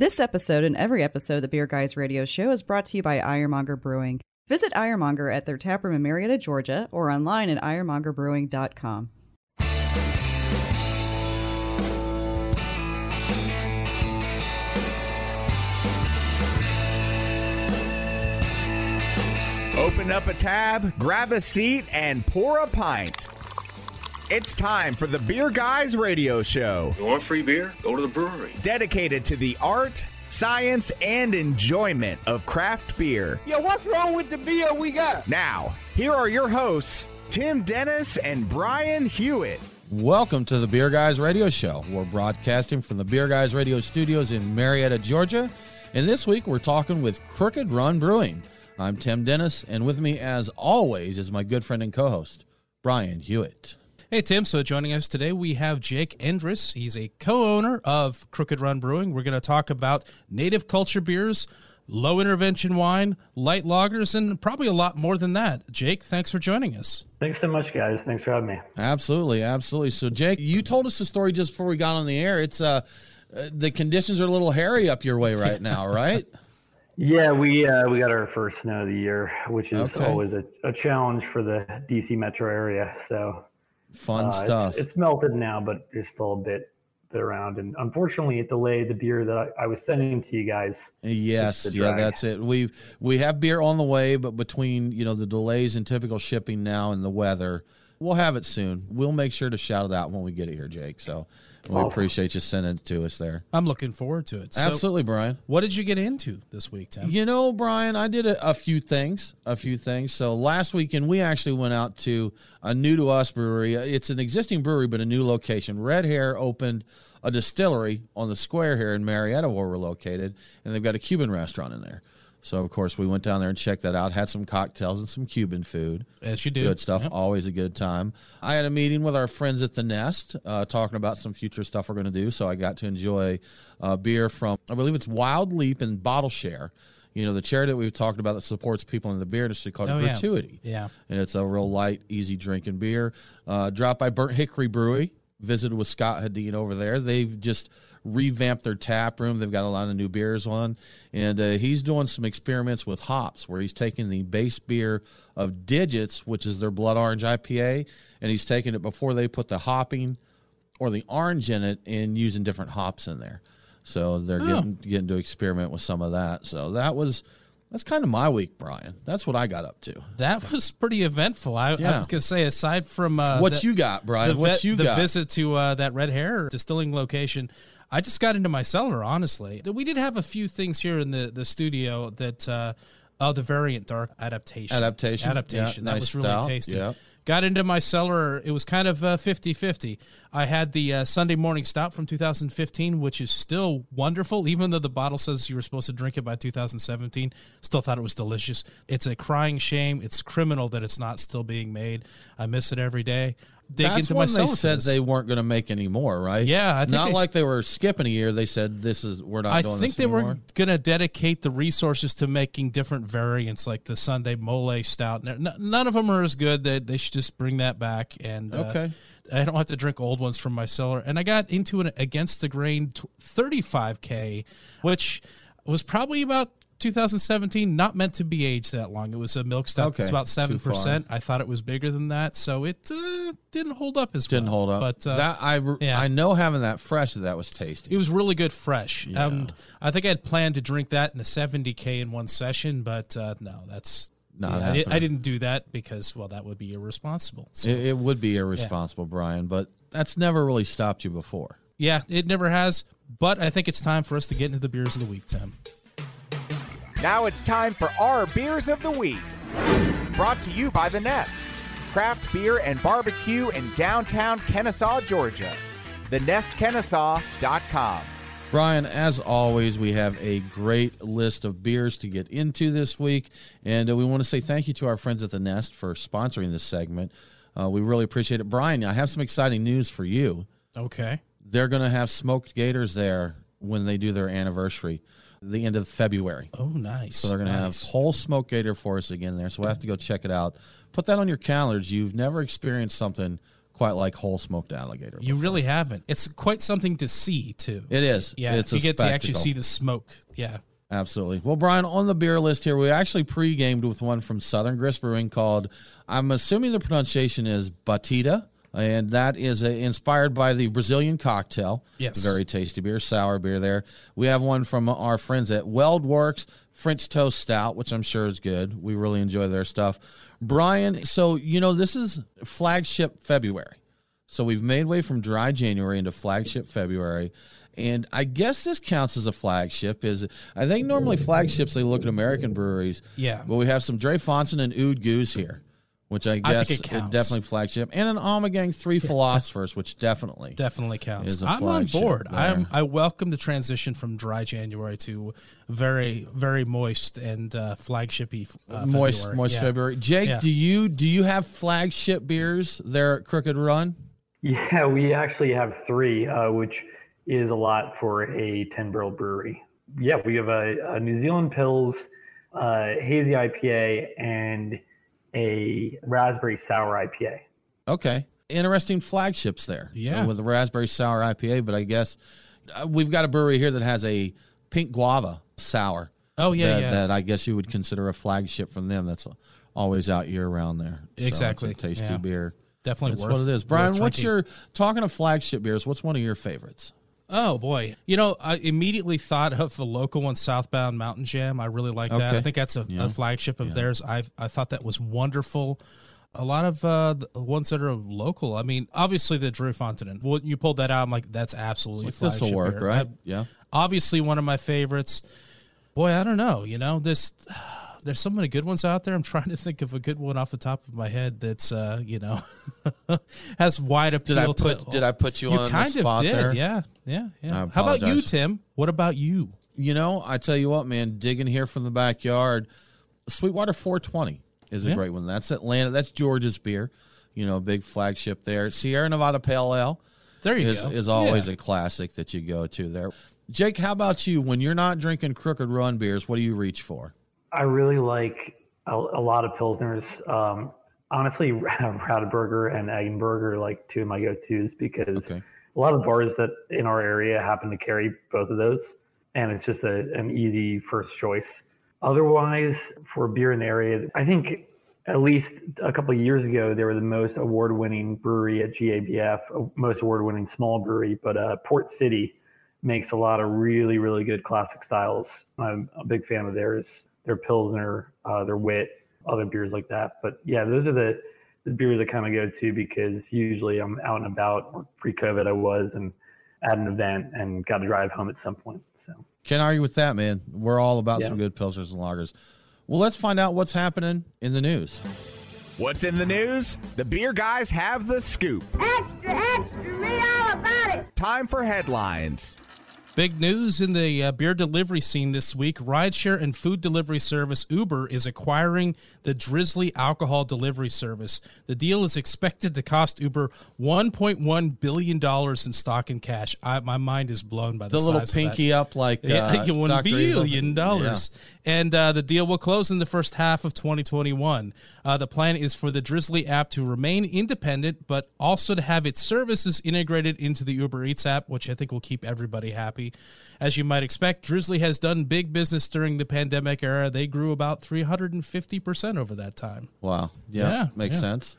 This episode and every episode of the Beer Guys Radio Show is brought to you by Ironmonger Brewing. Visit Ironmonger at their taproom in Marietta, Georgia, or online at ironmongerbrewing.com. Open up a tab, grab a seat, and pour a pint. It's time for the Beer Guys Radio Show, You want free beer? Go to the brewery. dedicated to the art, science, and enjoyment of craft beer. Yo, what's wrong with the beer we got? Now, here are your hosts, Tim Dennis and Brian Hewitt. Welcome to the Beer Guys Radio Show. We're broadcasting from the Beer Guys Radio Studios in Marietta, Georgia. And this week we're talking with Crooked Run Brewing. I'm Tim Dennis, and with me, as always, is my good friend and co host, Brian Hewitt. Hey, Tim. So joining us today, we have Jake Endres. He's a co owner of Crooked Run Brewing. We're going to talk about native culture beers, low intervention wine, light lagers, and probably a lot more than that. Jake, thanks for joining us. Thanks so much, guys. Thanks for having me. Absolutely, absolutely. So, Jake, you told us the story just before we got on the air. It's uh, uh the conditions are a little hairy up your way right now, right? Yeah, we uh, we got our first snow of the year, which is Okay. always a, a challenge for the DC metro area. So Fun uh, stuff. It's, melted now, but there's still a bit bit around. And unfortunately, it delayed the beer that I, I was sending to you guys. Yes, yeah, that's it. We we have beer on the way, but between you know the delays and typical shipping now and the weather, we'll have it soon. We'll make sure to shout it out when we get it here, Jake. So we appreciate you sending it to us there. I'm looking forward to it. So, Absolutely, Brian. What did you get into this week, Tim? You know, Brian, I did a, a few things, a few things. So last weekend we actually went out to a new to us brewery. It's an existing brewery, but a new location. Red Hare opened a distillery on the square here in Marietta, where we're located, and they've got a Cuban restaurant in there. So of course we went down there and checked that out. Had some cocktails and some Cuban food. As you do. Good stuff. Yep. Always a good time. I had a meeting with our friends at the Nest, uh, talking about some future stuff we're going to do. So I got to enjoy uh, beer from, I believe it's Wild Leap and Bottle Share. You know, the charity that we've talked about that supports people in the beer industry called Oh. Gratuity. Yeah. And it's a real light, easy drinking beer. Uh, dropped by Burnt Hickory Brewery. Visited with Scott Hedeen over there. They've just revamped their tap room. They've got a lot of new beers on, and uh, he's doing some experiments with hops, where he's taking the base beer of Digits, which is their blood orange IPA, and he's taking it before they put the hopping or the orange in it, and using different hops in there. So they're getting getting to experiment with some of that. So that was that's kind of my week, Brian. That's what I got up to. That was pretty eventful. I, I was going to say, aside from uh, what the- you got, Brian? the, what you the got? visit to uh, that Red Hare distilling location. I just got into my cellar, honestly. We did have a few things here in the, the studio that, uh, oh, the variant dark adaptation. Adaptation. Adaptation. Yeah, that nice was really stout. tasty. Yeah. Got into my cellar. It was kind of uh, 50 50. I had the uh, Sunday morning stout from 2015, which is still wonderful, even though the bottle says you were supposed to drink it by 2017. Still thought it was delicious. It's a crying shame. It's criminal that it's not still being made. I miss it every day. Dig That's into my when they said they weren't going to make any more, right? Yeah, I think not they like they were skipping a year. They said this is we're not I doing think this I think they anymore. were going to dedicate the resources to making different variants, like the Sunday Mole Stout. None of them are as good. They, they should just bring that back. And uh, Okay. I don't have to drink old ones from my cellar. And I got into an against the grain 35k, which was probably about 2017. Not meant to be aged that long. It was a milk stout. Okay, It's about seven percent. I thought it was bigger than that, so it uh, didn't hold up as Didn't well. hold up. But uh, that I yeah. I know having that fresh that was tasty. it was really good fresh. Um, I think I had planned to drink that in a 70K in one session, but uh, no, that's. Not I. I didn't do that because, well, that would be irresponsible. So, It, it would be irresponsible, Brian, but that's never really stopped you before. yeah, it never has. But I think it's time for us to get into the beers of the week, Tim. Now it's time for our Beers of the Week. Brought to you by The Nest, craft beer and barbecue in downtown Kennesaw, Georgia. TheNestKennesaw.com. Brian, as always, we have a great list of beers to get into this week, and uh, we want to say thank you to our friends at the Nest for sponsoring this segment. Uh, we really appreciate it. Brian, I have some exciting news for you. Okay. They're going to have smoked gators there when they do their anniversary, the end of February. Oh, nice. So they're going to have whole smoked gator for us again there. So we'll have to go check it out. Put that on your calendars. You've never experienced something quite like whole smoked alligator. You before. really haven't. It's quite something to see too. It is. yeah, It's you get to actually see the smoke. Yeah. Absolutely. Well, Brian, on the beer list here, we actually pre-gamed with one from Southern Grist Brewing called, I'm assuming the pronunciation is Batida, and that is uh inspired by the Brazilian cocktail. Yes. Very tasty beer, sour beer there. We have one from our friends at WeldWerks French Toast Stout, which I'm sure is good. We really enjoy their stuff. Brian, so, you know, this is flagship February. So we've made way from dry January into flagship February. And I guess this counts as a flagship. Is I think normally flagships they look at American breweries. Yeah. But we have some Drie Fonteinen and Oude Geuze here, which I I think guess it is counts. definitely flagship, and an Ommegang Three Philosophers, which definitely Definitely counts. Is a I'm on board. there. I'm I welcome the transition from dry January to very very moist and uh, flagshipy uh, moist February. moist Yeah. February. Jake, Yeah. do you do you have flagship beers there at Crooked Run? Yeah, we actually have three, uh, which is a lot for a 10 barrel brewery. Yeah, we have a, a New Zealand Pils, uh, hazy IPA, and a raspberry sour IPA. Okay. Interesting flagships there. Yeah. uh, With the raspberry sour IPA, but I guess uh, we've got a brewery here that has a pink guava sour. Oh yeah, that, yeah. that I guess you would consider a flagship from them. That's always out year round there. So Exactly. tasty Yeah. beer. Definitely That's worth what it is. Brian, what's drinking. your talking of flagship beers? What's one of your favorites? Oh boy, you know, I immediately thought of the local one, Southbound Mountain Jam. I really like that. Okay. I think that's a, Yeah. a flagship of theirs. I I thought that was wonderful. A lot of uh, the ones that are local. I mean, obviously the Drie Fonteinen. Well, you pulled that out, I'm like, that's absolutely Like, this will work, beer. right? I- yeah. obviously one of my favorites. Boy, I don't know. You know, this there's so many good ones out there. I'm trying to think of a good one off the top of my head that's uh, you know has wide appeal. Did I to- put Did I put you, You on kind the of did, there? yeah, yeah, yeah. How about you. Tim? What about you? You know, I tell you what, man, digging here from the backyard, Sweetwater 420 is a Yeah. great one. That's Atlanta. That's Georgia's beer. You know, big flagship there. Sierra Nevada Pale Ale There you is, go. is always Yeah. a classic that you go to there. Jake, how about you? When you're not drinking Crooked Run beers, what do you reach for? I really like a, a lot of Pilsners. Um, honestly, Radeberger and Eggenberger are like two of my go tos because Okay. a lot of bars that in our area happen to carry both of those, and it's just a, an easy first choice. Otherwise, for beer in the area, I think at least a couple of years ago they were the most award-winning brewery at GABF, most award-winning small brewery. But uh, Port City makes a lot of really, really good classic styles. I'm a big fan of theirs. Their Pilsner, uh, their Wit, other beers like that. But yeah, those are the, the beers I kind of go to because usually I'm out and about. Pre-COVID, I was and at an event and got to drive home at some point. So Can't argue with that, man. We're all about Yeah. some good pilsners and lagers. Well, let's find out what's happening in the news. What's in the news? The beer guys have the scoop. Extra, extra, read all about it. Time for headlines. Big news in the uh, beer delivery scene this week. Rideshare and food delivery service Uber is acquiring the Drizzly alcohol delivery service. The deal is expected to cost Uber $1.1 billion in stock and cash. I, my mind is blown by the, The little size of that. pinky up like Yeah, uh, one billion dollars, and uh, the deal will close in the first half of 2021. Uh, the plan is for the Drizzly app to remain independent, but also to have its services integrated into the Uber Eats app, which I think will keep everybody happy. As you might expect, Drizzly has done big business during the pandemic era. They grew about 350 percent over that time. Wow. Yeah. Yeah, makes yeah. sense.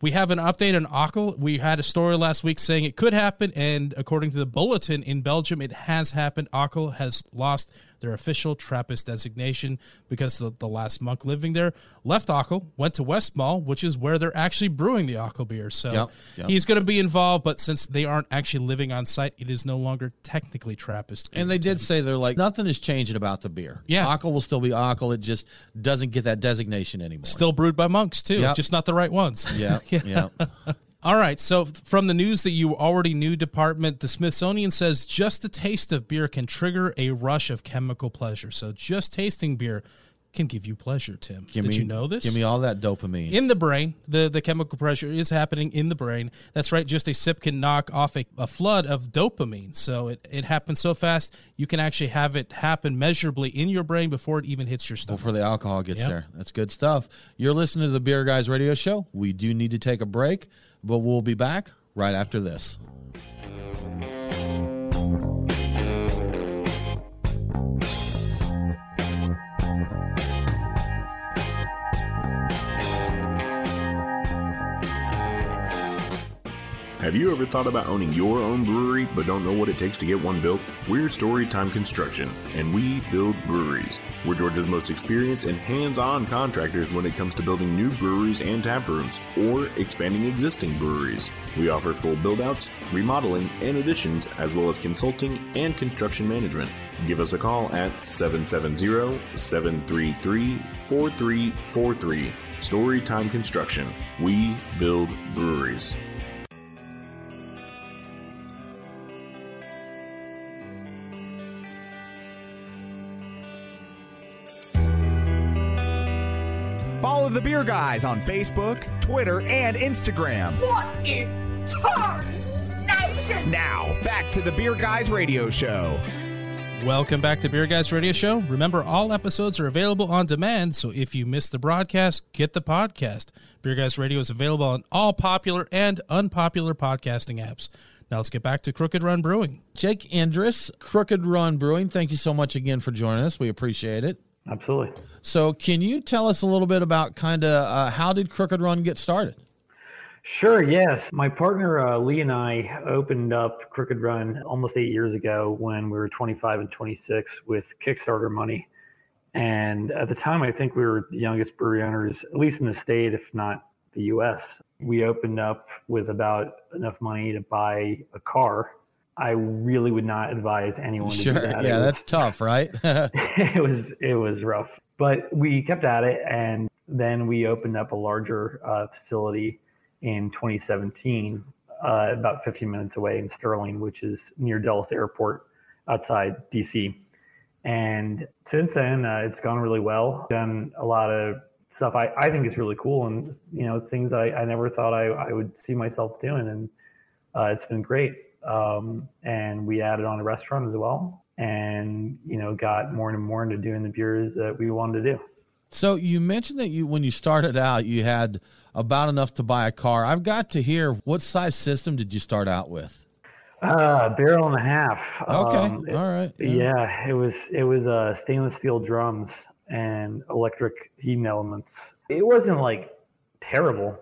We have an update on Achel. We had a story last week saying it could happen, and according to the bulletin in Belgium, it has happened. Achel has lost their official Trappist designation because the, the last monk living there left Achel, went to Westmalle, which is where they're actually brewing the Achel beer. So Yep, yep. he's going to be involved, but since they aren't actually living on site, it is no longer technically Trappist. And they did say they're like nothing is changing about the beer. Yeah. Achel will still be Achel. It just doesn't get that designation anymore. Still brewed by monks, too, Yep. just not the right ones. Yeah. yeah. All right. So, from the news that you already knew department, the Smithsonian says just a taste of beer can trigger a rush of chemical pleasure. So, just tasting beer can give you pleasure, Tim. Give Did me, you know this? Give me all that dopamine. in the brain, the, the chemical pressure is happening in the brain. That's right. Just a sip can knock off a, a flood of dopamine. So it, it happens so fast, you can actually have it happen measurably in your brain before it even hits your stomach. before the alcohol gets Yep. there. That's good stuff. You're listening to the Beer Guys Radio Show. We do need to take a break, but we'll be back right after this. Have you ever thought about owning your own brewery but don't know what it takes to get one built? We're Storytime Construction, and we build breweries. We're Georgia's most experienced and hands on contractors when it comes to building new breweries and tap rooms, or expanding existing breweries. We offer full build outs, remodeling, and additions, as well as consulting and construction management. Give us a call at 770 733 4343. Storytime Construction. We build breweries. Follow the Beer Guys on Facebook, Twitter, and Instagram. What in tarnation? Now, back to the Beer Guys Radio Show. Welcome back to Beer Guys Radio Show. Remember, all episodes are available on demand, so if you missed the broadcast, get the podcast. Beer Guys Radio is available on all popular and unpopular podcasting apps. Now let's get back to Crooked Run Brewing. Jake Endres, Crooked Run Brewing, thank you so much again for joining us. We appreciate it. Absolutely. So, can you tell us a little bit about kind of uh, how did Crooked Run get started? Sure, yes. My partner uh, Lee and I opened up Crooked Run almost eight years ago when we were 25 and 26 with Kickstarter money. And at the time, I think we were the youngest brewery owners, at least in the state, if not the US. We opened up with about enough money to buy a car. I really would not advise anyone to Sure. do that. Yeah, was- that's tough, right? it was it was rough, but we kept at it, and then we opened up a larger uh, facility in 2017, uh, about 15 minutes away in Sterling, which is near Dulles Airport, outside DC. And since then, uh, it's gone really well. Done a lot of stuff I, I think is really cool, and you know things I, I never thought I, I would see myself doing, and uh, it's been great. Um, and we added on a restaurant as well, and you know got more and more into doing the beers that we wanted to do. so, you mentioned that you when you started out, you had about enough to buy a car. I've got to hear what size system did you start out with? Uh, barrel and a half. Okay, Um, all right. yeah. it was it was uh, stainless steel drums and electric heating elements. It wasn't like terrible.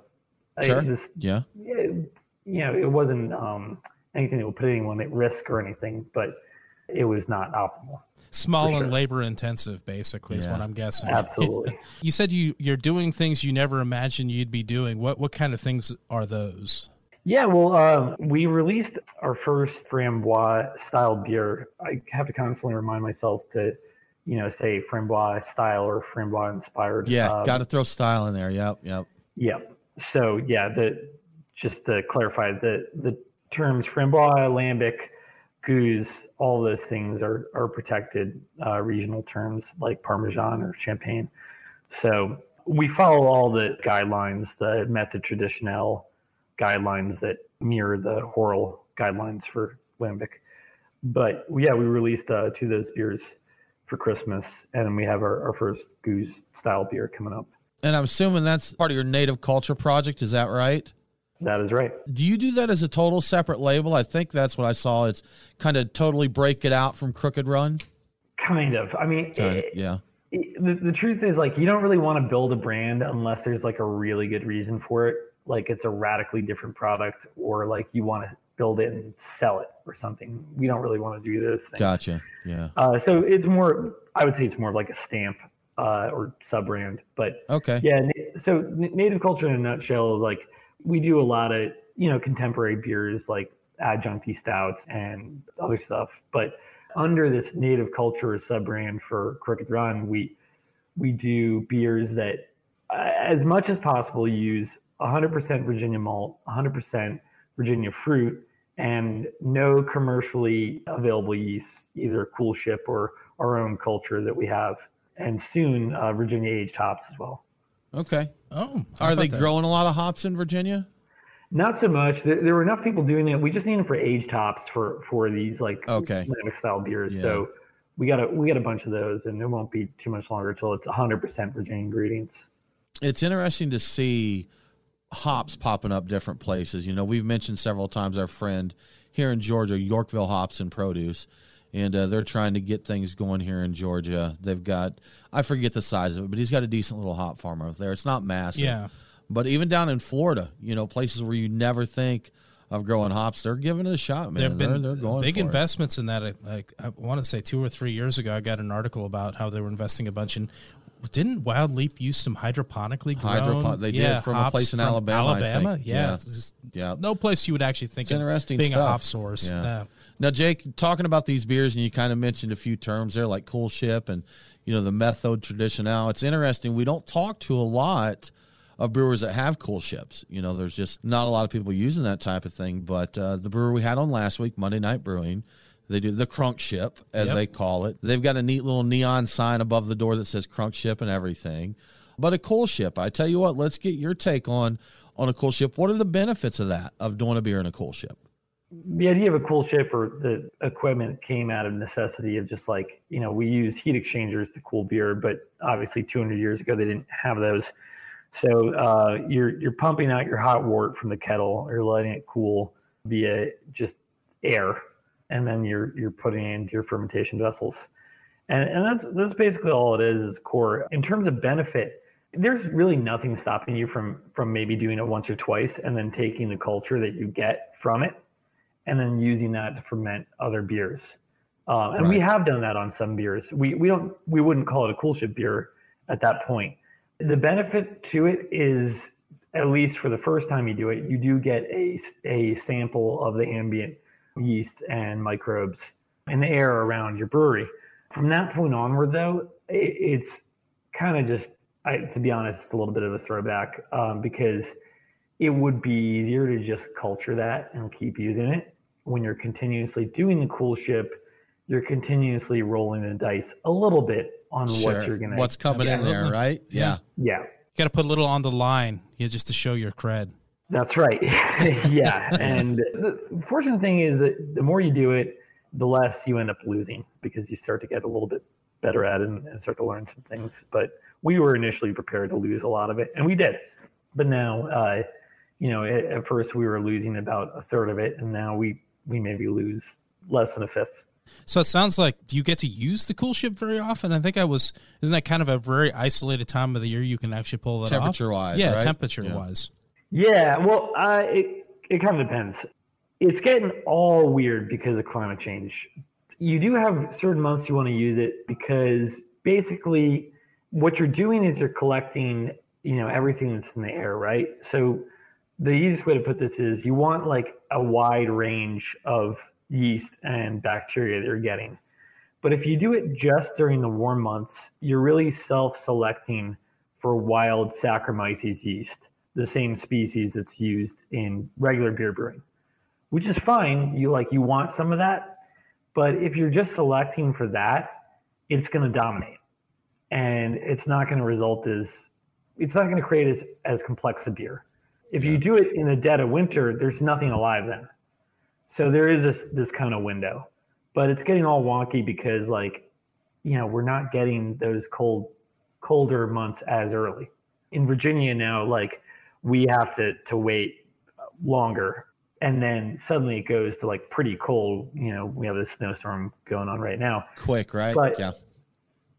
It Sure. just Yeah. it, you know, it wasn't um, anything that would put anyone at risk or anything, but it was not optimal. Small For and labor intensive, basically, is what I'm guessing. Absolutely. You said you you're doing things you never imagined you'd be doing. What what kind of things are those? Yeah, well, um, we released our first Framboise style beer. I have to constantly remind myself to, you know, say Framboise style or Framboise inspired. Yeah. Um, got to throw style in there. Yep. Yep. yep. So yeah, the just to clarify, the the terms Framboise, Lambic, Gueuze, all those things are are protected uh, regional terms like Parmesan or Champagne. So we follow all the guidelines, the method traditionnel guidelines that mirror the HORAL guidelines for Lambic. But yeah, we released uh, two of those beers for Christmas, and we have our, our first Gueuze style beer coming up. And I'm assuming that's part of your native culture project. Is that right? That is right. Do you do that as a total separate label? I think that's what I saw. It's kind of totally break it out from Crooked Run. Kind of. I mean, Kind of, it- yeah. it- the, the truth is, like, you don't really want to build a brand unless there's like a really good reason for it. Like, it's a radically different product, or like you want to build it and sell it or something. We don't really want to do those things. Gotcha. Yeah. Uh, so it's more, I would say it's more of like a stamp uh, or sub brand. But Okay. yeah, so native culture in a nutshell is like we do a lot of you know contemporary beers like adjuncty stouts and other stuff. But under this native culture sub brand for Crooked Run, we we do beers that, as much as possible, use 100% Virginia malt, 100% Virginia fruit, and no commercially available yeast, either Cool Ship or our own culture that we have and soon uh, Virginia aged hops as well. Okay. Oh, are they that? growing a lot of hops in Virginia? Not so much. There, there, were enough people doing it. We just need them for aged hops for for these like okay style beers. Yeah. So we got a we got a bunch of those, and it won't be too much longer until it's 100 percent Virginia ingredients. It's interesting to see hops popping up different places. You know, we've mentioned several times our friend here in Georgia, Yorkville Hops and Produce, and uh, they're trying to get things going here in Georgia. They've got I forget the size of it, but he's got a decent little hop farm over there. It's not massive, yeah. But even down in Florida, you know, places where you never think of growing hops, they're giving it a shot, man. There have been they're, they're going big investments in that. Like I want to say, two or three years ago, I got an article about how they were investing a bunch in. Didn't Wild Leap use some hydroponically grown? Hydropon- they yeah, did from a place in Alabama. Alabama, yeah, yeah. yeah. No place you would actually think it's of interesting being stuff. a hop source. Yeah. yeah. Now, Jake, talking about these beers, and you kind of mentioned a few terms there, like Cool Ship and you know the methode traditional. It's interesting. We don't talk to a lot of brewers that have cool ships. You know, there's just not a lot of people using that type of thing. But uh, the brewer we had on last week, Monday Night Brewing, they do the crunk ship, as yep. they call it. They've got a neat little neon sign above the door that says crunk ship and everything. But a cool ship, I tell you what, let's get your take on on a cool ship. What are the benefits of that of doing a beer in a coolship? The idea of a coolship or the equipment came out of necessity of just like you know we use heat exchangers to cool beer, but obviously 200 years ago they didn't have those. So uh, you're you're pumping out your hot wort from the kettle, you're letting it cool via just air, and then you're you're putting it into your fermentation vessels, and and that's that's basically all it is. Is core in terms of benefit. There's really nothing stopping you from from maybe doing it once or twice, and then taking the culture that you get from it, and then using that to ferment other beers. Um, and right. we have done that on some beers. We we don't we wouldn't call it a coolship beer at that point the benefit to it is at least for the first time you do it, you do get a, a sample of the ambient yeast and microbes in the air around your brewery. From that point onward, though, it, it's kind of just, I, to be honest, it's a little bit of a throwback um, because it would be easier to just culture that and keep using it when you're continuously doing the cool ship, You're continuously rolling the dice a little bit on sure. what you're gonna what's coming in there, right? Yeah, yeah. You got to put a little on the line, yeah, just to show your cred. That's right. yeah, and the fortunate thing is that the more you do it, the less you end up losing because you start to get a little bit better at it and start to learn some things. But we were initially prepared to lose a lot of it, and we did. But now, uh, you know, at, at first we were losing about a third of it, and now we we maybe lose less than a fifth. So it sounds like do you get to use the coolship very often? I think I was isn't that kind of a very isolated time of the year you can actually pull that temperature off? wise. Yeah, right? temperature yeah. wise. Yeah, well, uh, it it kind of depends. It's getting all weird because of climate change. You do have certain months you want to use it because basically what you're doing is you're collecting, you know, everything that's in the air, right? So the easiest way to put this is you want like a wide range of yeast and bacteria that you're getting. But if you do it just during the warm months, you're really self-selecting for wild Saccharomyces yeast, the same species that's used in regular beer brewing, which is fine. You like you want some of that, but if you're just selecting for that, it's going to dominate, and it's not going to result as it's not going to create as as complex a beer. If you do it in the dead of winter, there's nothing alive then. So there is this this kind of window, but it's getting all wonky because like, you know, we're not getting those cold colder months as early. In Virginia now, like we have to to wait longer and then suddenly it goes to like pretty cold. You know, we have a snowstorm going on right now. Quick, right? But, yeah.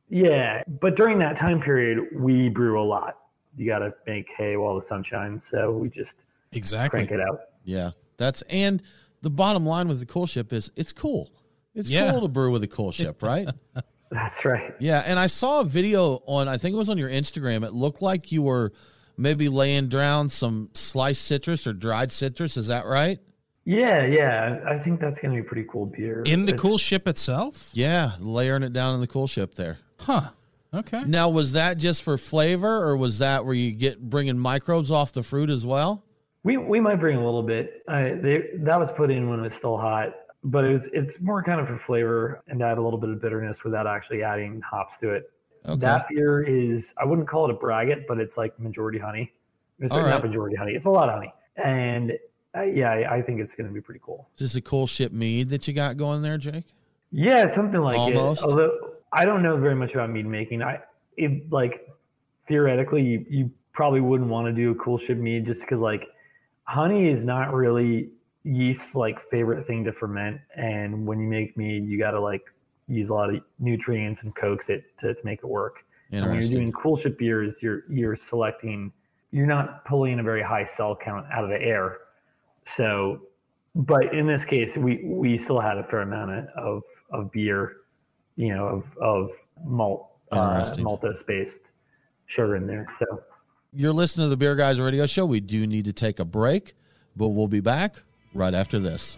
Yeah, but during that time period, we brew a lot. You got to make hay while the sun shines, so we just exactly crank it out. Yeah, that's and the bottom line with the cool ship is it's cool. It's yeah. cool to brew with a cool ship, right? That's right. Yeah, and I saw a video on I think it was on your Instagram. It looked like you were maybe laying down some sliced citrus or dried citrus. Is that right? Yeah, yeah. I think that's going to be pretty cool beer. In the it's, coolship itself? Yeah, layering it down in the cool ship there. Huh. Okay. Now, was that just for flavor, or was that where you get bringing microbes off the fruit as well? We we might bring a little bit. Uh, they, that was put in when it was still hot, but it was, it's more kind of for flavor and add a little bit of bitterness without actually adding hops to it. Okay. That beer is I wouldn't call it a braggot, but it's like majority honey. It's All not majority honey. It's a lot of honey, and uh, yeah, I, I think it's going to be pretty cool. Is this a cool ship mead that you got going there, Jake? Yeah, something like Almost. it. Although I don't know very much about mead making. I it like theoretically you, you probably wouldn't want to do a cool ship mead just because like honey is not really yeast's like favorite thing to ferment and when you make mead you got to like use a lot of nutrients and coax it to, to make it work. And when you're doing cool ship beers you're you're selecting you're not pulling a very high cell count out of the air. So but in this case we we still had a fair amount of, of beer you know of of malt uh, maltose based sugar in there so You're listening to the Beer Guys Radio Show. We do need to take a break, but we'll be back right after this.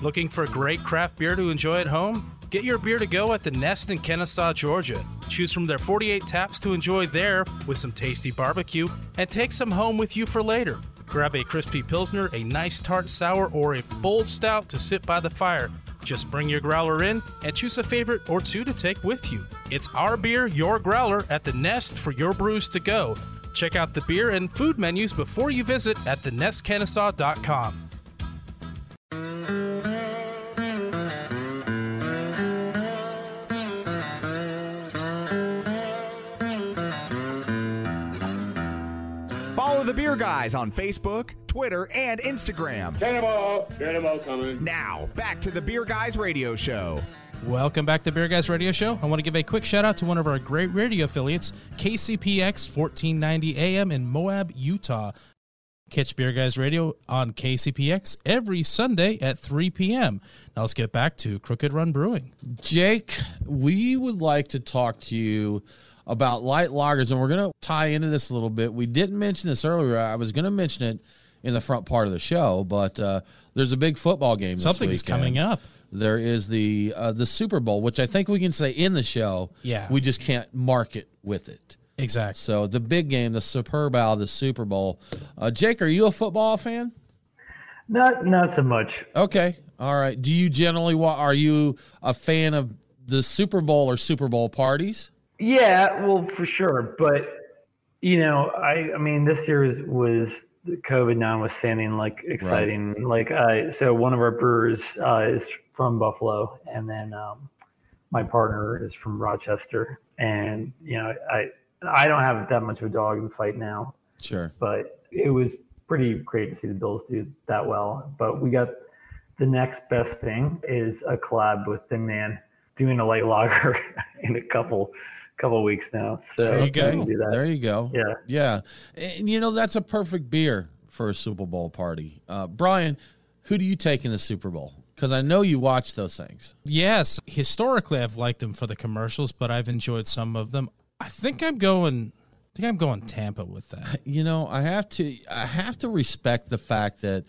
Looking for a great craft beer to enjoy at home? Get your beer to go at the Nest in Kennesaw, Georgia. Choose from their 48 taps to enjoy there with some tasty barbecue and take some home with you for later. Grab a crispy Pilsner, a nice tart sour, or a bold stout to sit by the fire. Just bring your growler in and choose a favorite or two to take with you. It's our beer, your growler at the Nest for your brews to go. Check out the beer and food menus before you visit at thenestkennesaw.com. Guys on Facebook, Twitter, and Instagram. Cannonball! Cannonball coming. Now, back to the Beer Guys Radio Show. Welcome back to the Beer Guys Radio Show. I want to give a quick shout out to one of our great radio affiliates, KCPX 1490 AM in Moab, Utah. Catch Beer Guys Radio on KCPX every Sunday at 3 p.m. Now let's get back to Crooked Run Brewing. Jake, we would like to talk to you about light lagers, and we're going to tie into this a little bit. We didn't mention this earlier. I was going to mention it in the front part of the show, but uh, there's a big football game. This Something is coming up. There is the uh, the Super Bowl, which I think we can say in the show. Yeah. we just can't market with it. Exactly. So the big game, the Super Bowl, the Super Bowl. Uh, Jake, are you a football fan? not not so much Okay, all right. Do you generally wa- are you a fan of the Super Bowl or Super Bowl parties? Yeah, well, for sure. But you know, I I mean, this year was, was COVID notwithstanding, like exciting. Like, uh, so one of our brewers uh, is from Buffalo, and then um, my partner is from Rochester, and you know, I I don't have that much of a dog in the fight now, Sure. but it was pretty great to see the Bills do that well. But we got the next best thing is a collab with Thin Man doing a light lager in a couple couple weeks now. So There you go. There you go. Yeah. Yeah. And you know, that's a perfect beer for a Super Bowl party. Uh, Brian, who do you take in the Super Bowl? Because I know you watch those things. Yes, historically I've liked them for the commercials, but I've enjoyed some of them. I think I'm going. I think I'm going Tampa with that. You know, I have to I have to respect the fact that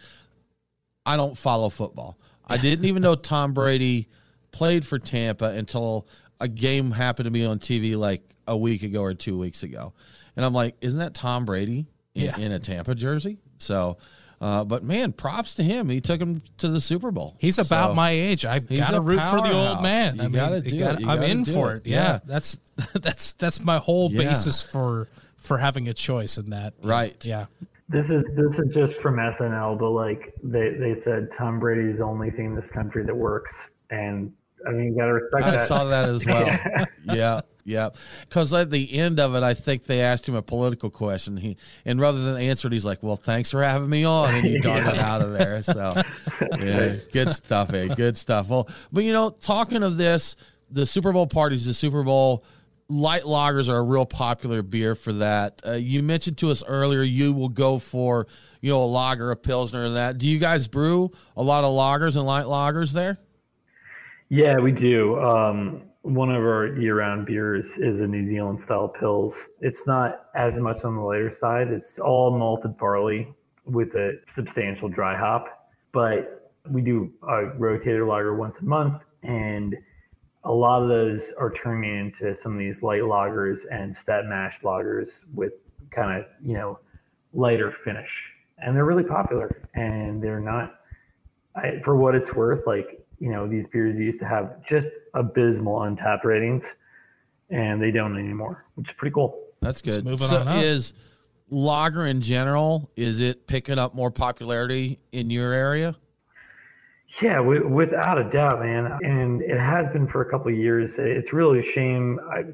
I don't follow football. I didn't even know Tom Brady played for Tampa until a game happened to be on TV like a week ago or two weeks ago. And I'm like, isn't that Tom Brady in, Yeah. in a Tampa jersey? So, uh, but man, props to him. He took him to the Super Bowl. He's about So- my age. I've got to a root for the old man. You I mean, gotta you do it. gotta- You I'm gotta in do for it. it. Yeah, Yeah. that's that's that's my whole Yeah. basis for for having a choice in that. Right. Yeah. This is this is just from SNL, but like they, they said Tom Brady's the only thing in this country that works. And I mean you gotta respect I that. saw that as well. yeah, yeah. Because at the end of it, I think they asked him a political question. He and rather than answer it, he's like, "Well, thanks for having me on," and he darted out of there. So, yeah, good stuff, eh? Good stuff. Well, but you know, talking of this, the Super Bowl parties, the Super Bowl. light lagers are a real popular beer for that. Uh, you mentioned to us earlier you will go for you know a lager, a pilsner, and that. Do you guys brew a lot of lagers and light lagers there? Yeah, we do. Um, one of our year-round beers is a New Zealand style pils. It's not as much on the lighter side. It's all malted barley with a substantial dry hop, but we do a rotator lager once a month, and a lot of those are turning into some of these light lagers and stat mash lagers with kind of you know lighter finish, and they're really popular. And they're not, I, for what it's worth, like you know these beers used to have just abysmal Untappd ratings, and they don't anymore, which is pretty cool. That's good. moving so on up. is lager in general is it picking up more popularity in your area? Yeah, w- without a doubt, man. And it has been for a couple of years. It's really a shame. I,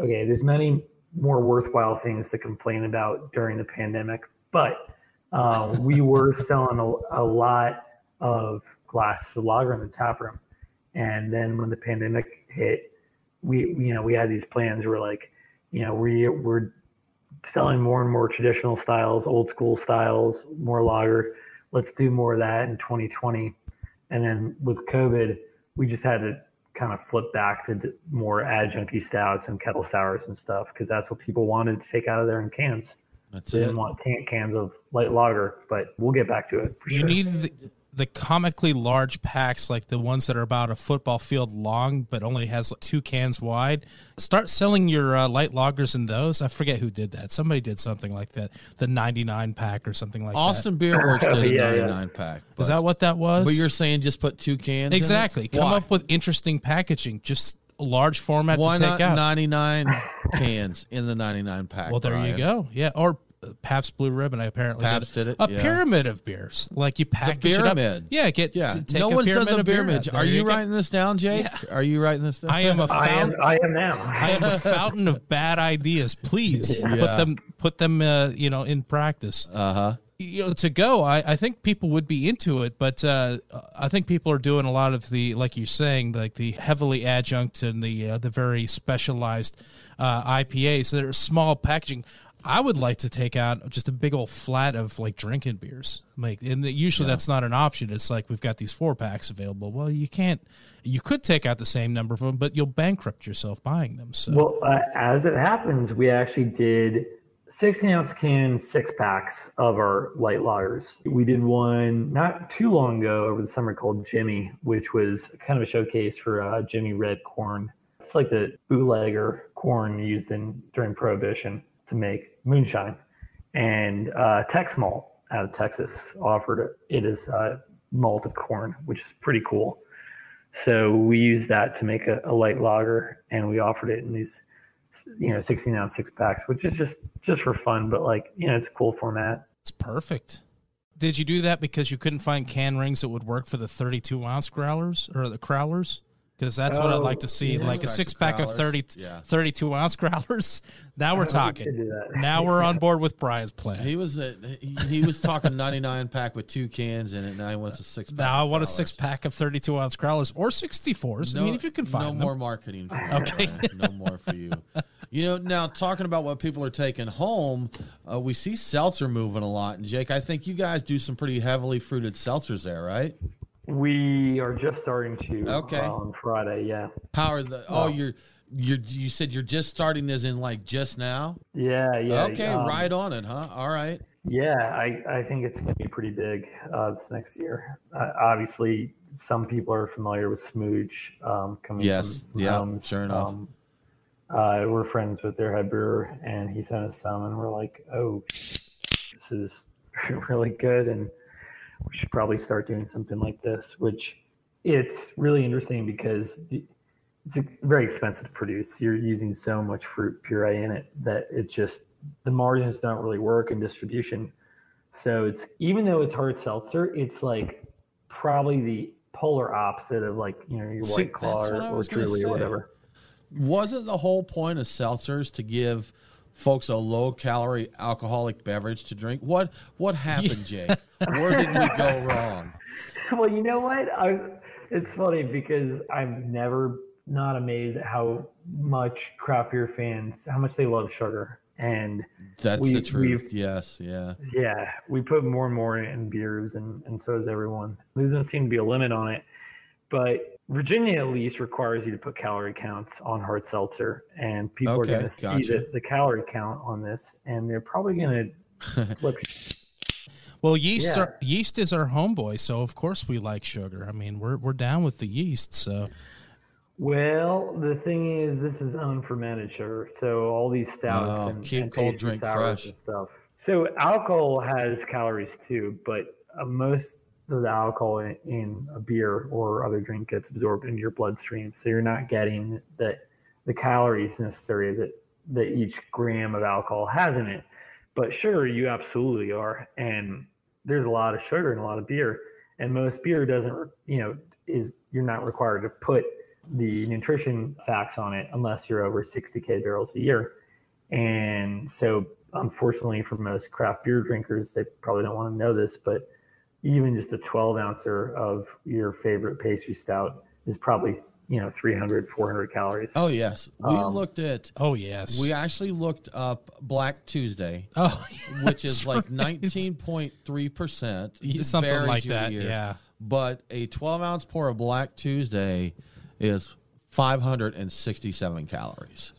okay, there's many more worthwhile things to complain about during the pandemic, but uh, we were selling a, a lot of glasses of lager in the tap room. And then when the pandemic hit, we, you know, we had these plans. We're like, you know, we, we're selling more and more traditional styles, old school styles, more lager. Let's do more of that in 2020. And then with COVID, we just had to kind of flip back to more adjuncty stouts and kettle sours and stuff because that's what people wanted to take out of there in cans. That's They it. didn't want can- cans of light lager, but we'll get back to it for You sure. need the, the comically large packs, like the ones that are about a football field long, but only has like two cans wide. Start selling your uh, light lagers in those. I forget who did that. Somebody did something like that. The 99 pack or something like that. Austin Beer Works did a Yeah, yeah. 99 pack. But, Is that what that was? but you're saying just put two cans? in it? exactly. Come Why? up with interesting packaging. Just large format Why to take not out. 99 cans in the 99 pack? well, there you go. Yeah. Or Pabst Blue Ribbon. I apparently Pabst did it, A yeah. pyramid of beers, like you package it up. pyramid. Yeah, get Yeah. t- take no a one's done pyramid the of beer pyramid. Are There you writing this down, Jake? Are you writing this down? I am a I am, fountain. I am now. I am a fountain of bad ideas. Please Yeah. put them put them uh, you know in practice. Uh huh. You know, to go, I, I think people would be into it, but uh, I think people are doing a lot of the like you're saying, like the heavily adjunct and the uh, the very specialized uh, IPAs. So they're small packaging. I would like to take out just a big old flat of like drinking beers. Like, and usually that's not an option. It's like we've got these four packs available. Well, you can't. You could take out the same number of them, but you'll bankrupt yourself buying them. So. Well, uh, as it happens, we actually did 16 ounce can six packs of our light lagers. We did one not too long ago over the summer called Jimmy, which was kind of a showcase for uh, Jimmy Red corn. It's like the bootlegger corn used in during Prohibition to make moonshine. And uh, Tex Malt out of Texas offered it as uh, malted corn, which is pretty cool. So we used that to make a, a light lager, and we offered it in these, you know, 16 ounce six packs, which is just just for fun, but like you know, it's a cool format. It's perfect. Did you do that because you couldn't find can rings that would work for the 32 ounce growlers or the crowlers? Because that's what I'd like to see, six like a packs of six pack of growlers. 30, Yeah. 32 ounce growlers. Now we're talking. Now we're on board with Brian's plan. He was a, he, he was talking 99 pack with two cans in it. Now he wants a six pack. Now I of want a six pack of 32 ounce growlers or 64s. I mean, if you can find no them. more marketing. For you, Okay. Brian. no more for you. You know, now talking about what people are taking home, uh, we see seltzer moving a lot. And Jake, I think you guys do some pretty heavily fruited seltzers there, right? We are just starting to Okay. uh, on Friday. Yeah, How are the? Oh, you're you're you said you're just starting as in like just now. yeah, yeah. okay, um, right on it, huh? All right. Yeah, I, I think it's to be pretty big uh, this next year. Uh, obviously, some people are familiar with Smooge um, coming Yes, from, yeah, sure enough. Um, uh, we're friends with their head brewer, and he sent us some, and we're like, oh, this is really good, and we should probably start doing something like this. Which it's really interesting because the, it's very expensive to produce. You're using so much fruit puree in it that it just the margins don't really work in distribution. So it's even though it's hard seltzer, it's like probably the polar opposite of like you know your See, white claw or, or truly or whatever. Wasn't the whole point of seltzers to give folks a low calorie alcoholic beverage to drink? What what happened, Jake? Where did we go wrong? well, you know what? I it's funny because I've never not amazed at how much craft beer fans, how much they love sugar. And That's we- the truth. Yes, yeah. yeah, we put more and more in beers, and, and so does everyone. There doesn't seem to be a limit on it, but Virginia at least requires you to put calorie counts on hard seltzer, and people Okay, are going to see gotcha. the, the calorie count on this, and they're probably going to flip. Well, yeast Yeah. are, yeast is our homeboy, so of course we like sugar. I mean, we're we're down with the yeast. So Well, the thing is, this is unfermented sugar, so all these stouts Oh, and, keep and cold drink fresh. and stuff. So alcohol has calories too, but uh, most the alcohol in, in a beer or other drink gets absorbed into your bloodstream, so you're not getting the the calories necessary that that each gram of alcohol has in it. But sugar, you absolutely are, and there's a lot of sugar in a lot of beer, and most beer doesn't, you know, is you're not required to put the nutrition facts on it unless you're over 60k barrels a year. And so, unfortunately, for most craft beer drinkers, they probably don't want to know this, but even just a 12 ouncer of your favorite pastry stout is probably you know 300 400 calories. Oh yes, we Um, looked at. oh yes, We actually looked up Black Tuesday, oh which is like nineteen point three percent, something like that. Yeah. But a twelve ounce pour of Black Tuesday is five hundred and sixty seven calories.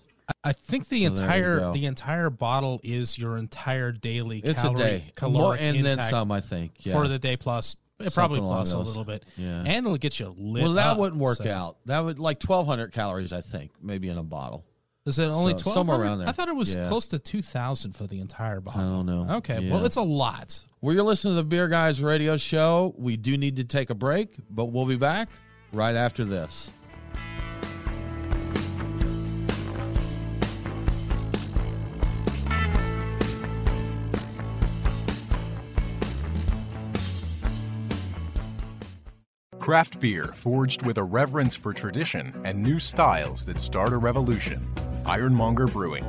I think the So entire the entire bottle is your entire daily It's calorie, a day, caloric more and then some, I think. Yeah. for the day plus. It probably plus a little bit, Yeah. and it'll get you lit. well, that up, wouldn't work so- out. That would like twelve hundred calories, I think, maybe in a bottle. Is it only So, somewhere around there. I thought it was Yeah. close to two thousand for the entire bottle. I don't know. Okay, Yeah. well, it's a lot. Well, you're listening to the Beer Guys Radio Show. We do need to take a break, but we'll be back right after this. Craft beer forged with a reverence for tradition and new styles that start a revolution. Ironmonger Brewing.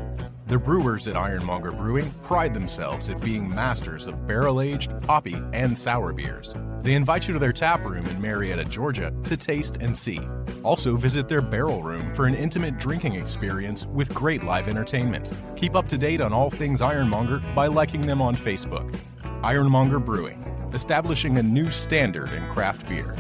The brewers at Ironmonger Brewing pride themselves at being masters of barrel aged, hoppy, and sour beers. They invite you to their tap room in Marietta, Georgia to taste and see. Also, visit their barrel room for an intimate drinking experience with great live entertainment. Keep up to date on all things Ironmonger by liking them on Facebook. Ironmonger Brewing, establishing a new standard in craft beer.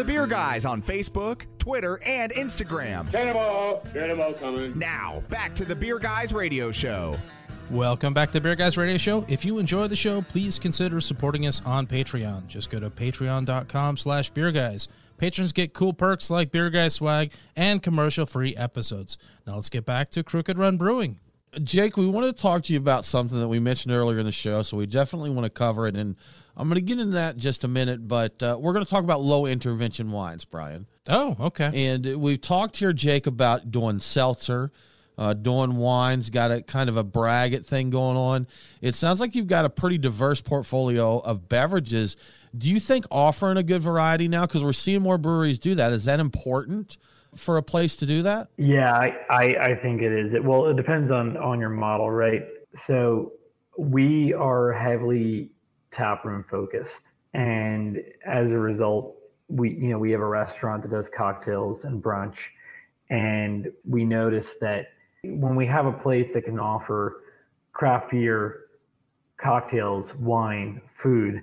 The Beer Guys on Facebook, Twitter, and Instagram. Cannonball! Cannonball coming. Now, back to the Beer Guys Radio Show. Welcome back to the Beer Guys Radio Show. If you enjoy the show, please consider supporting us on Patreon. Just go to patreon.com slash beer guys. Patrons get cool perks like beer guy swag and commercial free episodes. Now let's get back to Crooked Run Brewing. Jake, we wanted to talk to you about something that we mentioned earlier in the show, so we definitely want to cover it. And I'm going to get into that in just a minute, but uh, we're going to talk about low intervention wines, Brian. Oh, okay. And we've talked here, Jake, about doing seltzer, uh, doing wines, got a kind of a braggot thing going on. It sounds like you've got a pretty diverse portfolio of beverages. Do you think offering a good variety now, because we're seeing more breweries do that, is that important for a place to do that? Yeah, I, I, I think it is. It, well, it depends on on your model, right? So we are heavily tap room focused, and as a result, we you know we have a restaurant that does cocktails and brunch, and we notice that when we have a place that can offer craft beer, cocktails, wine, food,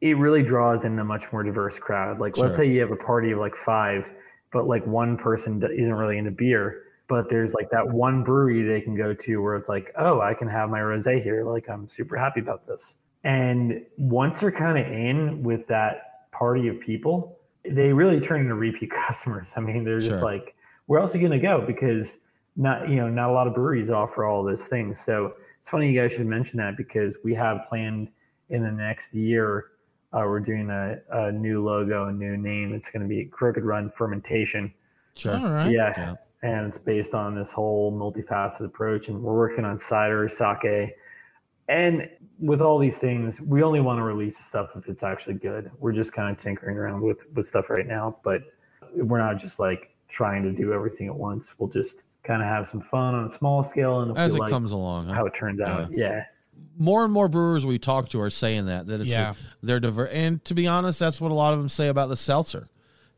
it really draws in a much more diverse crowd. Like, let's say you have a party of like five, but like one person that isn't really into beer, but there's like that one brewery they can go to where it's like, oh, I can have my rosé here. Like, I'm super happy about this. And once they're kind of in with that party of people, they really turn into repeat customers. I mean, they're just Sure. like, where else are you going to go? Because not, you know, not a lot of breweries offer all those things. So it's funny you guys should mention that because we have planned in the next year, uh, we're doing a, a new logo, a new name. It's going to be Crooked Run Fermentation. Sure. All right. Yeah. Yeah. And it's based on this whole multifaceted approach. And we're working on cider, sake. And with all these things, we only want to release stuff if it's actually good. We're just kind of tinkering around with, with stuff right now, but we're not just like trying to do everything at once. We'll just kind of have some fun on a small scale and if As it like comes along, huh? how it turns out. Yeah. More and more brewers we talk to are saying that that it's Yeah. they're diver- and to be honest that's what a lot of them say about the seltzer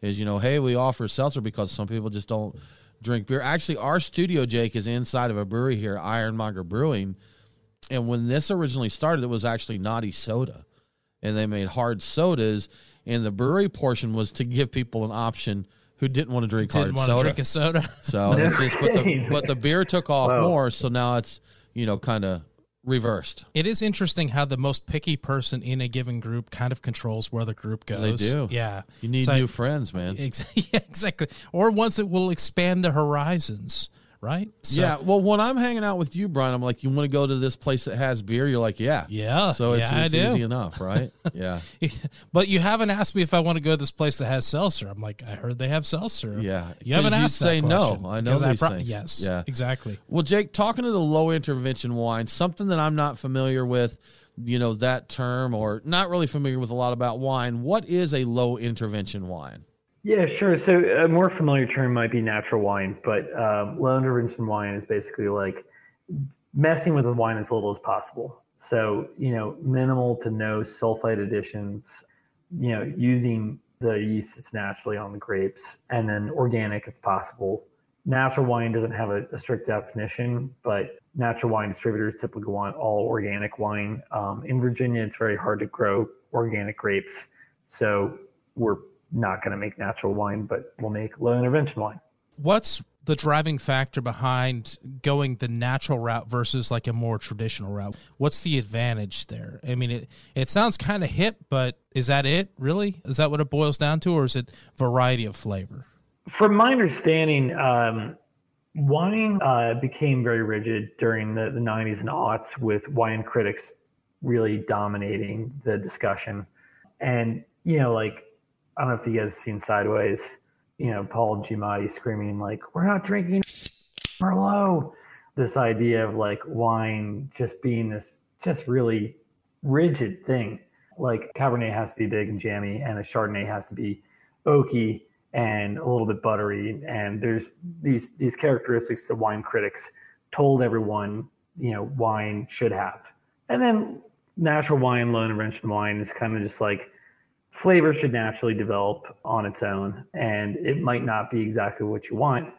is you know hey we offer seltzer because some people just don't drink beer actually our studio jake is inside of a brewery here ironmonger brewing and when this originally started it was actually naughty soda and they made hard sodas and the brewery portion was to give people an option who didn't want to drink Didn't hard want to soda drink a soda. so it's just but the but the beer took off Wow. more so now it's you know kind of reversed It is interesting how the most picky person in a given group kind of controls where the group goes. They do. Yeah. You need So- new friends, man. Ex- yeah, exactly. Or ones that will expand the horizons, right? So- yeah. Well, when I'm hanging out with you, Brian, I'm like, you want to go to this place that has beer? You're like, yeah. Yeah. So it's, yeah, it's easy enough, right? yeah. But you haven't asked me if I want to go to this place that has seltzer. I'm like, I heard they have seltzer. Yeah. You haven't asked say that no. I know these pro- things. Yes. Yeah. Exactly. Well, Jake, talking to the low intervention wine, something that I'm not familiar with, you know, that term or not really familiar with a lot about wine. What is a low intervention wine? Yeah, sure. So a more familiar term might be natural wine, but um, low intervention wine is basically like messing with the wine as little as possible. So you know, minimal to no sulfite additions. You know, using the yeast that's naturally on the grapes, and then organic if possible. Natural wine doesn't have a, a strict definition, but natural wine distributors typically want all organic wine. Um, in Virginia, it's very hard to grow organic grapes, so we're not going to make natural wine, but we'll make low intervention wine. What's the driving factor behind going the natural route versus like a more traditional route? What's the advantage there? I mean, it it sounds kind of hip, but is that it really? Is that what it boils down to, or is it variety of flavor? From my understanding, um, wine uh, became very rigid during the, the 90s and aughts with wine critics really dominating the discussion. And, you know, like, I don't know if you guys seen Sideways, you know, Paul Giamatti screaming, like, we're not drinking Merlot. This idea of like wine just being this just really rigid thing. Like Cabernet has to be big and jammy, and a Chardonnay has to be oaky and a little bit buttery. And there's these these characteristics that wine critics told everyone, you know, wine should have. And then natural wine, low intervention wine is kind of just like flavor should naturally develop on its own, and it might not be exactly what you want,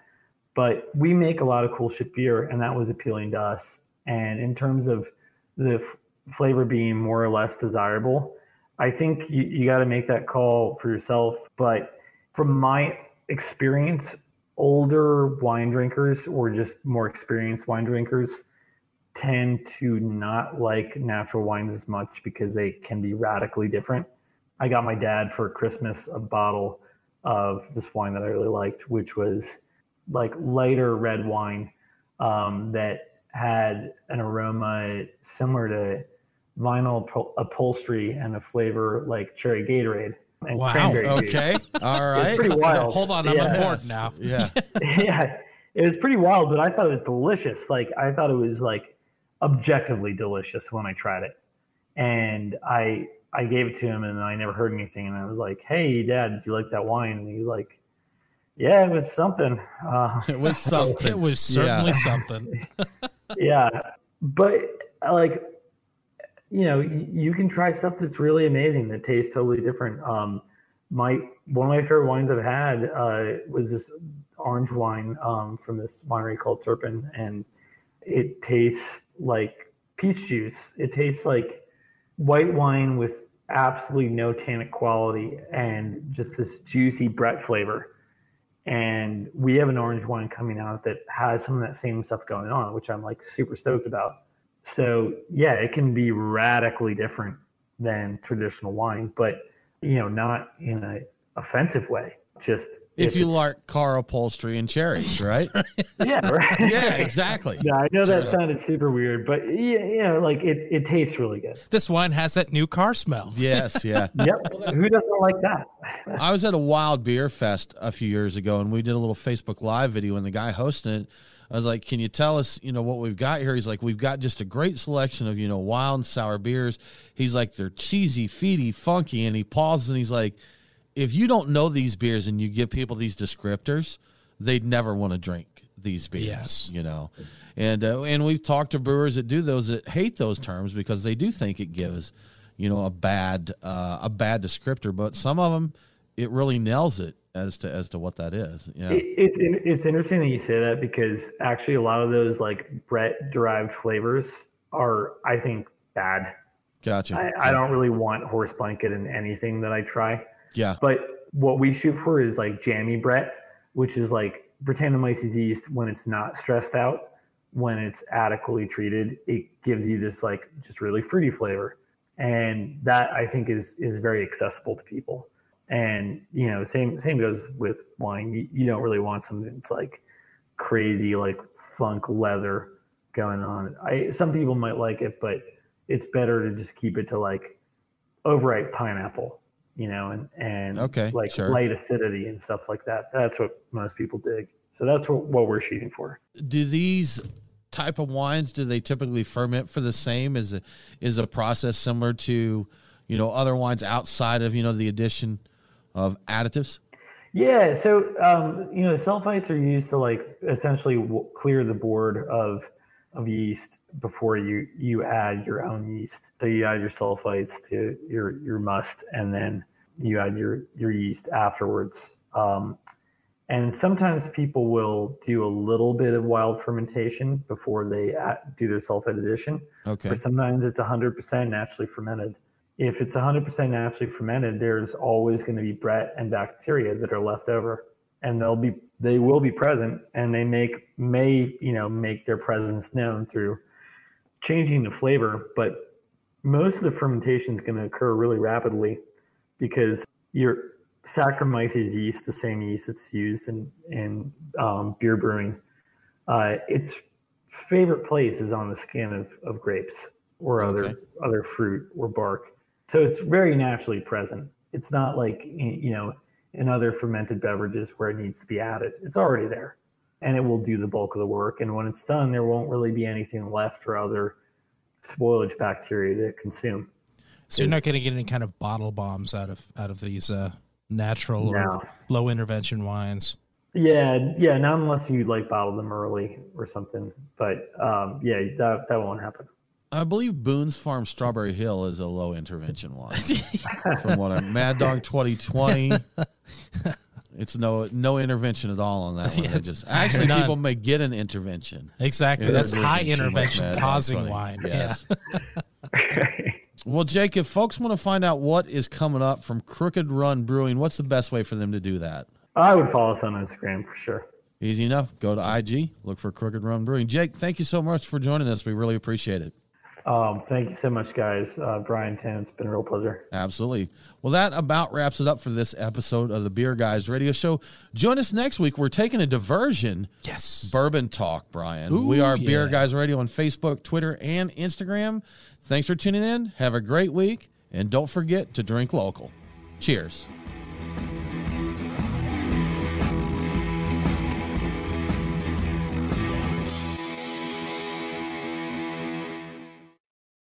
but we make a lot of cool shit beer, and that was appealing to us. And in terms of the f- flavor being more or less desirable, I think you, you got to make that call for yourself. But from my experience, older wine drinkers or just more experienced wine drinkers tend to not like natural wines as much because they can be radically different. I got my dad for Christmas a bottle of this wine that I really liked, which was like lighter red wine um, that had an aroma similar to vinyl upholstery and a flavor like cherry Gatorade and Wow, cranberry juice. Okay. All It's pretty wild. Hold on, I'm Yeah. on board now. Yeah. yeah, it was pretty wild, but I thought it was delicious. Like I thought it was like objectively delicious when I tried it, and I I gave it to him, and I never heard anything, and I was like, "Hey, Dad, did you like that wine?" And he was like, "Yeah, it was something." Uh, It was something. It was Yeah. certainly something. yeah, but like you know, you can try stuff that's really amazing that tastes totally different. Um, my one of my favorite wines I've had uh, was this orange wine um, from this winery called Turpin, and it tastes like peach juice. It tastes like white wine with absolutely no tannic quality and just this juicy Brett flavor. And we have an orange wine coming out that has some of that same stuff going on, which I'm like super stoked about. So yeah, it can be radically different than traditional wine, but you know, not in a offensive way. Just If you like car upholstery and cherries, right? yeah, right. yeah, exactly. Yeah, I know that sounded super weird, but yeah, you know, like it, it tastes really good. This wine has that new car smell. Yes, yeah. Yep. Who doesn't like that? I was at a wild beer fest a few years ago, and we did a little Facebook Live video. And the guy hosting it, I was like, "Can you tell us, you know, what we've got here?" He's like, "We've got just a great selection of, you know, wild and sour beers." He's like, "They're cheesy, feety, funky," and he pauses and he's like, "If you don't know these beers and you give people these descriptors, they'd never want to drink these beers. Yes. you know, and uh, and we've talked to brewers that do those that hate those terms because they do think it gives, you know, a bad uh, a bad descriptor. But some of them, it really nails it as to as to what that is. Yeah, It, it's it's interesting that you say that because actually a lot of those like Brett derived flavors are I think bad. gotcha. I, I don't really want horse blanket in anything that I try. Yeah, But what we shoot for is like jammy Brett, which is like Brettanomyces yeast when it's not stressed out, when it's adequately treated, it gives you this like just really fruity flavor. And that I think is is very accessible to people. And you know, same same goes with wine. You, you don't really want something that's like crazy like funk leather going on. I some people might like it, but it's better to just keep it to like overripe pineapple, you know, and and Okay, like sure. light acidity and stuff like that. That's what most people dig. So that's what, what we're shooting for. do these type of wines do they typically ferment for the same? Is it is a process similar to you know other wines outside of you know the addition of additives? Yeah, so um, you know, sulfites are used to like essentially w- clear the board of of yeast before you you add your own yeast. So you add your sulfites to your your must, and then you add your your yeast afterwards. Um, and sometimes people will do a little bit of wild fermentation before they add, do their sulfite addition. Okay, Or sometimes it's 100% naturally fermented. If it's 100% naturally fermented, there's always going to be Brett and bacteria that are left over, and they'll be they will be present, and they make may you know make their presence known through changing the flavor. But most of the fermentation is going to occur really rapidly because your Saccharomyces yeast, the same yeast that's used in in um, beer brewing, uh, its favorite place is on the skin of, of grapes or other Okay. other fruit or bark. So it's very naturally present. It's not like you know in other fermented beverages where it needs to be added. It's already there, and it will do the bulk of the work. And when it's done, there won't really be anything left for other spoilage bacteria to consume. So you're not going to get any kind of bottle bombs out of out of these uh, natural No. or low intervention wines. Yeah, yeah, not unless you like bottle them early or something. But um, yeah, that that won't happen. I believe Boone's Farm Strawberry Hill is a low intervention wine. From what I'm Mad Dog 2020. It's no no intervention at all on that one. Yeah, They just actually none. people may get an intervention. Exactly. if they're That's high drinking too much intervention Mad Dog causing 20. wine. Yes. Well, Jake, if folks want to find out what is coming up from Crooked Run Brewing, what's the best way for them to do that? I would follow us on Instagram for sure. Easy enough. Go to IG, look for Crooked Run Brewing. Jake, thank you so much for joining us. We really appreciate it. Um, thank you so much, guys. Uh, Brian, Tim, it's been a real pleasure. Absolutely. Well, that about wraps it up for this episode of the Beer Guys Radio Show. Join us next week. We're taking a diversion. Yes. Bourbon Talk, Brian. Ooh, we are yeah. Beer Guys Radio on Facebook, Twitter, and Instagram. Thanks for tuning in. Have a great week. And don't forget to drink local. Cheers.